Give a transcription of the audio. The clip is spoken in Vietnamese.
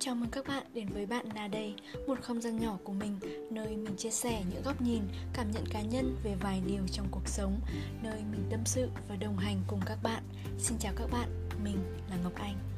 Chào mừng các bạn đến với bạn là đây, một không gian nhỏ của mình, nơi mình chia sẻ những góc nhìn, cảm nhận cá nhân về vài điều trong cuộc sống, nơi mình tâm sự và đồng hành cùng các bạn. Xin chào các bạn, mình là Ngọc Anh.